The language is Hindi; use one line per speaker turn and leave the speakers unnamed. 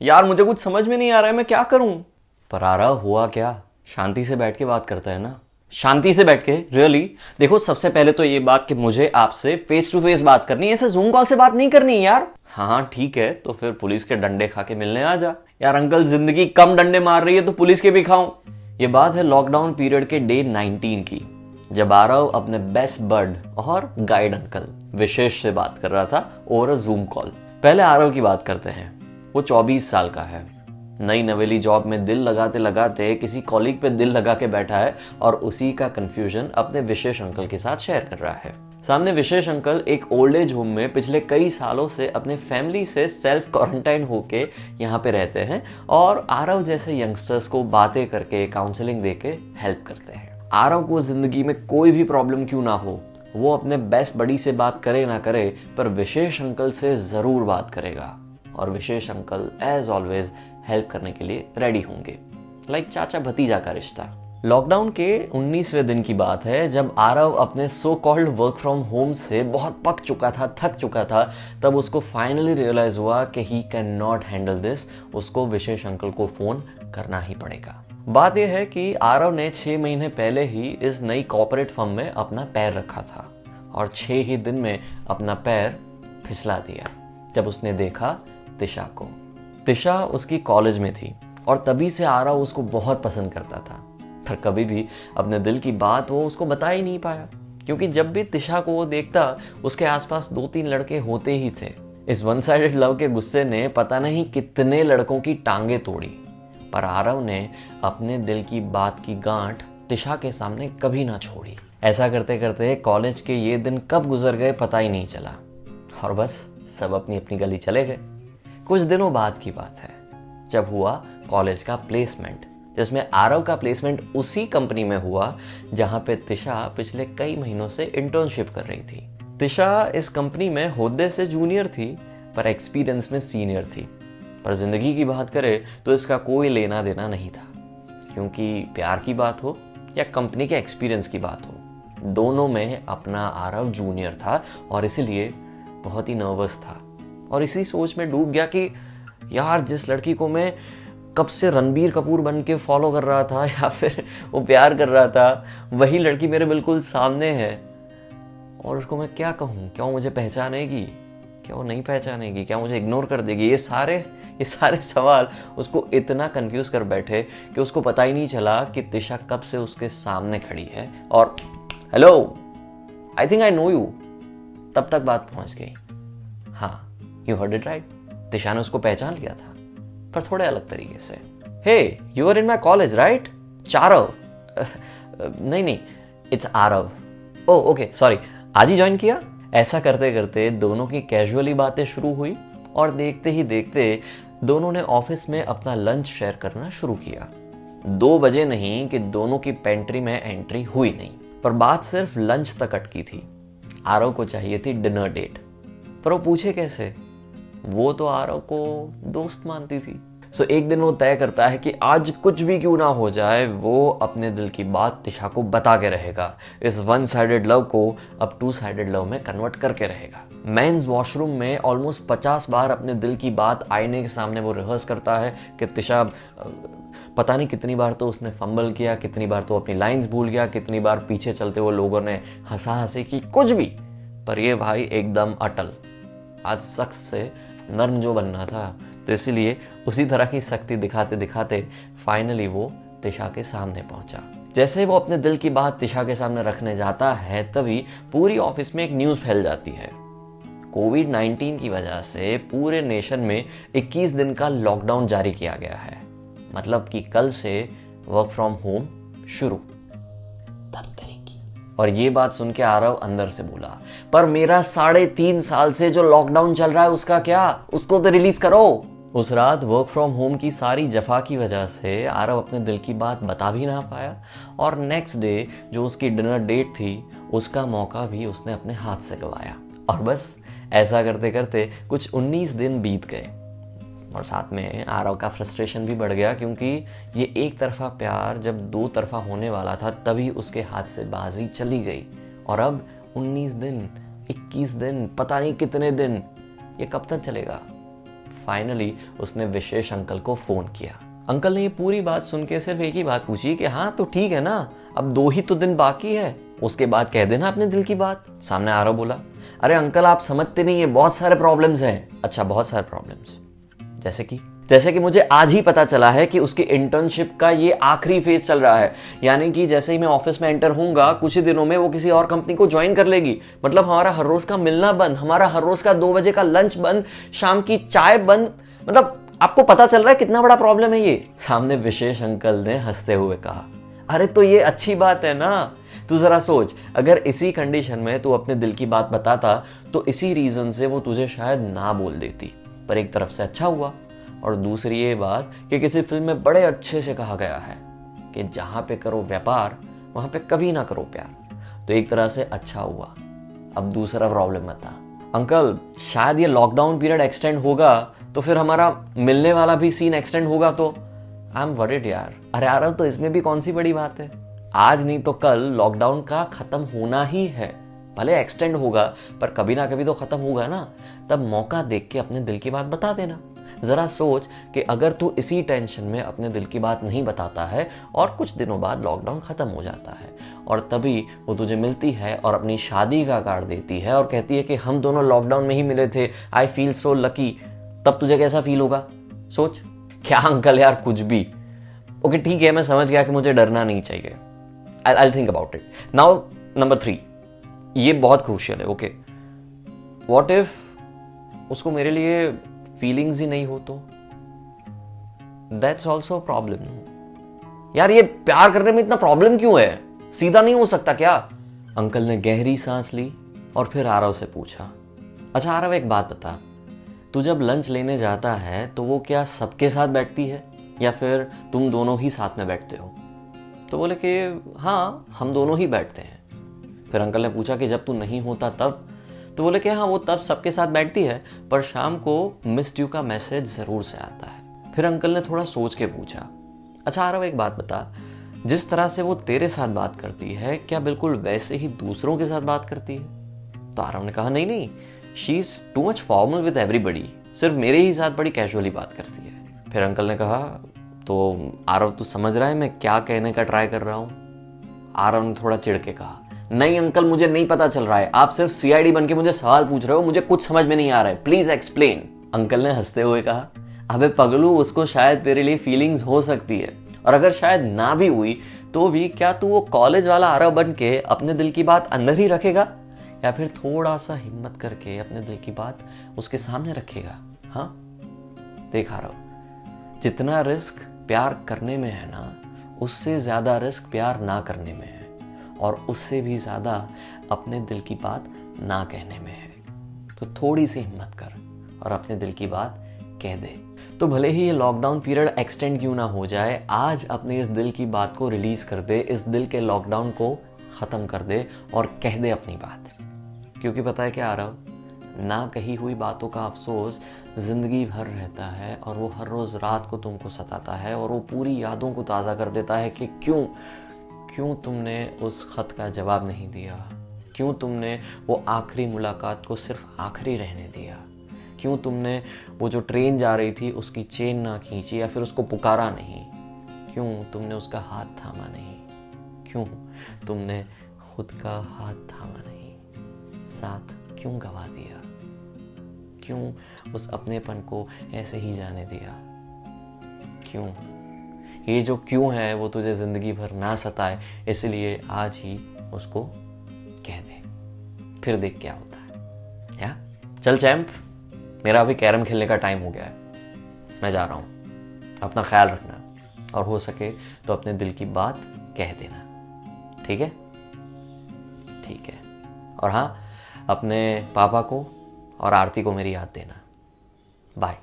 यार, मुझे कुछ समझ में नहीं आ रहा है, मैं क्या करूँ? पर आ रहा हुआ क्या? शांति से बैठ के बात करता है ना? शांति से बैठ के रियली देखो, सबसे पहले तो ये बात कि मुझे आपसे फेस टू फेस बात करनी है, ऐसे जूम कॉल से बात नहीं करनी यार। हाँ ठीक है तो फिर पुलिस के डंडे खा के मिलने आ जा। यार, अंकल, ज़िंदगी कम डंडे मार रही है तो पुलिस के भी खाऊं। ये बात है लॉकडाउन पीरियड के डे 19 की, जब आरव अपने बेस्ट बर्ड और गाइड अंकल। विशेष से बात कर रहा था ओवर जूम कॉल पहले आरव की बात करते हैं। वो 24 साल का है। नई नवेली जॉब में दिल लगाते लगाते किसी कॉलीग पे दिल लगा के बैठा है और उसी का कंफ्यूजन अपने विशेष अंकल के साथ शेयर कर रहा है। सामने विशेष अंकल एक ओल्ड एज होम में पिछले कई सालों से अपने फैमिली से सेल्फ क्वारंटाइन होके यहाँ पे रहते हैं और आरव जैसे यंगस्टर्स को बातें करके काउंसलिंग दे के हेल्प करते हैं। आरव को ज़िंदगी में कोई भी प्रॉब्लम क्यों ना हो, वो अपने बेस्ट बड़ी से बात करे ना करे, पर विशेष अंकल से ज़रूर बात करेगा। और Vishesh uncle as always help करने के लिए रेडी होंगे। लाइक like चाचा भतीजा का रिश्ता। लॉकडाउन के 19वें दिन की बात है, जब आरव अपने so called work from home से बहुत पक चुका था, थक चुका था, तब उसको फाइनली रियलाइज़ हुआ कि he can not handle this उसको विशेष अंकल को फ़ोन करना ही पड़ेगा। बात यह है कि आरव ने छह महीने पहले ही इस नई कॉपोरेट फर्म में अपना पैर रखा था और छह ही दिन में अपना पैर फिसला दिया। जब उसने देखा तिशा को। तिशा उसकी कॉलेज में थी और तभी से आरा उसको बहुत पसंद करता था। पर कभी भी अपने दिल की बात वो उसको बता ही नहीं पाया, क्योंकि जब भी तिशा को वो देखता, उसके आसपास दो तीन लड़के होते ही थे। इस वन साइडेड लव के गुस्से ने पता नहीं कितने लड़कों की टांगे तोड़ी, पर आरव ने अपने दिल की बात की गांठ तिशा के सामने कभी ना छोड़ी। ऐसा करते करते कॉलेज के ये दिन कब गुजर गए पता ही नहीं चला। और बस सब अपनी अपनी गली चले गए। कुछ दिनों बाद की बात है, जब हुआ कॉलेज का प्लेसमेंट, जिसमें आरव का प्लेसमेंट उसी कंपनी में हुआ, जहाँ पे तिशा पिछले कई महीनों से इंटर्नशिप कर रही थी। तिशा इस कंपनी में होद्दे से जूनियर थी, पर एक्सपीरियंस में सीनियर थी। पर ज़िंदगी की बात करें तो इसका कोई लेना देना नहीं था। क्योंकि प्यार की बात हो या कंपनी के एक्सपीरियंस की बात हो, दोनों में अपना आरव जूनियर था और इसीलिए बहुत ही नर्वस था। और इसी सोच में डूब गया कि यार, जिस लड़की को मैं कब से रणबीर कपूर बन के फॉलो कर रहा था या फिर वो प्यार कर रहा था, वही लड़की मेरे बिल्कुल सामने है। और उसको मैं क्या कहूँ? क्या वो मुझे पहचानेगी? क्या वो नहीं पहचानेगी? क्या मुझे इग्नोर कर देगी? ये सारे ये सारे सवाल उसको इतना कंफ्यूज कर बैठे कि उसको पता ही नहीं चला कि तिशा कब से उसके सामने खड़ी है। और hello I think I know you तब तक बात पहुँच गई। हाँ। You heard it right Disha ने उसको पहचान लिया था, पर थोड़े अलग तरीके से। Hey you are in my college right Charav. नहीं नहीं it's Aarav. Oh okay sorry आज ही ज्वाइन किया? ऐसा करते करते दोनों की कैजुअली बातें शुरू हुई और देखते ही देखते दोनों ने ऑफ़िस में अपना लंच शेयर करना शुरू किया। दो बजे नहीं कि दोनों की पेंट्री में एंट्री हुई नहीं, पर बात सिर्फ़ लंच तक अटकी थी। आरव को चाहिए थी डिनर डेट पर वो पूछे कैसे? वो तो आरव को दोस्त मानती थी। सो so, एक दिन वो तय करता है कि आज कुछ भी क्यों ना हो जाए वो अपने दिल की बात तिशा को बता के रहेगा। इस वन साइडेड लव को अब टू साइडेड लव में कन्वर्ट करके रहेगा। मेंस वॉशरूम में ऑलमोस्ट पचास बार अपने दिल की बात आईने के सामने वो रिहर्स करता है कि तिशा पता नहीं कितनी बार तो उसने फंबल किया कितनी बार तो अपनी लाइंस भूल गया कितनी बार पीछे चलते हुए लोगों ने हंसा हँसी की कुछ भी। पर ये भाई एकदम अटल। आज सख्त से नर्म जो बनना था। तो इसीलिए उसी तरह की शक्ति दिखाते दिखाते फाइनली वो तिशा के सामने पहुँचा। जैसे वो अपने दिल की बात तिशा के सामने रखने जाता है, तभी पूरी ऑफ़िस में एक न्यूज़ फैल जाती है। कोविड 19 की वजह से पूरे नेशन में 21 दिन का लॉकडाउन जारी किया गया है। मतलब कि कल से वर्क फ्रॉम होम शुरू। और ये बात सुन के आरव अंदर से बोला, पर मेरा साढ़े तीन साल से जो लॉकडाउन चल रहा है, उसका क्या? उसको तो रिलीज़ करो. उस रात वर्क फ्रॉम होम की सारी जफा की वजह से आरव अपने दिल की बात बता भी ना पाया और नेक्स्ट डे जो उसकी डिनर डेट थी, उसका मौका भी उसने अपने हाथ से गवाया। और बस, ऐसा करते करते कुछ 19 दिन बीत गए। और साथ में आरव का फ्रस्ट्रेशन भी बढ़ गया क्योंकि ये एक तरफा प्यार जब दो तरफा होने वाला था, तभी उसके हाथ से बाजी चली गई। और अब 19 दिन 21 दिन, पता नहीं कितने दिन, ये कब तक चलेगा? फाइनली उसने विशेष अंकल को फ़ोन किया। अंकल ने ये पूरी बात सुन के सिर्फ़ एक ही बात पूछी कि हाँ तो ठीक है ना, अब दो ही तो दिन बाकी है। उसके बाद कह देना अपने दिल की बात। सामने आरव बोला, अरे अंकल, आप समझते नहीं है बहुत सारे प्रॉब्लम्स हैं। अच्छा बहुत सारे प्रॉब्लम्स जैसे कि जैसे कि मुझे आज ही पता चला है कि उसकी इंटर्नशिप का ये आखिरी फ़ेज़ चल रहा है। यानी कि जैसे ही मैं ऑफ़िस में एंटर होऊँगा, कुछ ही दिनों में वो किसी और कंपनी को ज्वाइन कर लेगी। मतलब हमारा हर रोज का मिलना बंद, हमारा हर रोज का दो बजे का लंच बंद, शाम की चाय बंद। मतलब आपको पता चल रहा है कितना बड़ा प्रॉब्लम है ये। सामने विशेष अंकल ने हँसते हुए कहा, अरे तो ये अच्छी बात है ना। तू जरा सोच, अगर इसी कंडीशन में तू अपने दिल की बात बताता तो इसी रीजन से वो तुझे शायद ना बोल देती। पर एक तरफ़ से अच्छा हुआ और दूसरी ये बात कि किसी फ़िल्म में बड़े अच्छे से कहा गया है कि जहाँ पे करो व्यापार, वहाँ पे कभी ना करो प्यार। तो एक तरह से अच्छा हुआ। अब दूसरा प्रॉब्लम बता अंकल, शायद ये लॉकडाउन पीरियड एक्सटेंड होगा तो फिर हमारा मिलने वाला भी सीन एक्सटेंड होगा तो। आई एम वरिड यार। अरे यार तो इसमें भी कौन सी बड़ी बात है? आज नहीं तो कल लॉकडाउन का खत्म होना ही है। भले एक्सटेंड होगा, पर कभी ना कभी तो खत्म होगा ना। तब मौका देख के अपने दिल की बात बता देना। ज़रा सोच कि अगर तू इसी टेंशन में अपने दिल की बात नहीं बताता है और कुछ दिनों बाद लॉकडाउन ख़त्म हो जाता है, और तभी वो तुझे मिलती है और अपनी शादी का कार्ड देती है और कहती है कि हम दोनों लॉकडाउन में ही मिले थे आई फील सो लकी तब तुझे कैसा फील होगा? सोच। क्या अंकल यार, कुछ भी। ओके, ठीक है, मैं समझ गया कि मुझे डरना नहीं चाहिए। I I think about it now number three ये बहुत क्रूशियल है ओके वॉट इफ़ उसको मेरे लिए फीलिंग्स ही नहीं हो तो? दैट्स ऑल्सो प्रॉब्लम यार, ये प्यार करने में इतना प्रॉब्लम क्यों है? सीधा नहीं हो सकता क्या? अंकल ने गहरी सांस ली और फिर आरव से पूछा अच्छा आरव, एक बात बता। तू जब लंच लेने जाता है तो वो क्या सबके साथ बैठती है? या फिर तुम दोनों ही साथ में बैठते हो? तो बोले कि हाँ हम दोनों ही बैठते हैं। फिर अंकल ने पूछा कि जब तू नहीं होता तब? तो बोले कि हाँ वो तब सबके साथ बैठती है, पर शाम को मिस ड्यू का मैसेज ज़रूर से आता है। फिर अंकल ने थोड़ा सोच के पूछा अच्छा आरव, एक बात बता, जिस तरह से वो तेरे साथ बात करती है, क्या बिल्कुल वैसे ही दूसरों के साथ बात करती है? तो आरव ने कहा, नहीं नहीं she is too much formal with everybody सिर्फ़ मेरे ही साथ बड़ी कैजुअली बात करती है। फिर अंकल ने कहा तो आरव, तू समझ रहा है मैं क्या कहने का ट्राई कर रहा हूँ? आरव ने थोड़ा चिड़ के कहा नहीं अंकल मुझे नहीं पता चल रहा है। आप सिर्फ़ सीआईडी बन के मुझे सवाल पूछ रहे हो, मुझे कुछ समझ में नहीं आ रहा है। प्लीज़ एक्सप्लेन अंकल ने हँसते हुए कहा, अबे पगलू, उसको शायद तेरे लिए फीलिंग्स हो सकती है। और अगर शायद ना भी हुई तो भी क्या तू वो कॉलेज वाला आरव बन के अपने दिल की बात अंदर ही रखेगा? या फिर थोड़ा सा हिम्मत करके अपने दिल की बात उसके सामने रखेगा? हाँ? देखा रहो, जितना रिस्क प्यार करने में है ना, उससे ज़्यादा रिस्क प्यार ना करने में है। और उससे भी ज़्यादा अपने दिल की बात ना कहने में है। तो थोड़ी सी हिम्मत कर और अपने दिल की बात कह दे। तो भले ही ये लॉकडाउन पीरियड एक्सटेंड क्यों ना हो जाए, आज अपने इस दिल की बात को रिलीज़ कर दे, इस दिल के लॉकडाउन को ख़त्म कर दे और कह दे अपनी बात। क्योंकि पता है क्या रहा ना कही हुई बातों का अफसोस ज़िंदगी भर रहता है और वो हर रोज़ रात को तुमको सताता है और वो पूरी यादों को ताज़ा कर देता है कि क्यों क्यों तुमने उस ख़त का जवाब नहीं दिया? क्यों तुमने वो आखिरी मुलाकात को सिर्फ़ आखिरी रहने दिया? क्यों तुमने वो जो ट्रेन जा रही थी, उसकी चेन ना खींची या फिर उसको पुकारा नहीं? क्यों तुमने उसका हाथ थामा नहीं? क्यों तुमने खुद का हाथ थामा नहीं? साथ क्यों गवा दिया? क्यों उस अपनेपन को ऐसे ही जाने दिया? क्यों ये जो क्यों है, वो तुझे ज़िंदगी भर ना सताए, इसलिए आज ही उसको कह दे। फिर देख क्या होता है। या? चल चैम्प मेरा अभी कैरम खेलने का टाइम हो गया है। मैं जा रहा हूँ। अपना ख्याल रखना। और हो सके तो अपने दिल की बात कह देना। ठीक है? ठीक है। और हाँ अपने पापा को और आरती को मेरी याद देना। बाय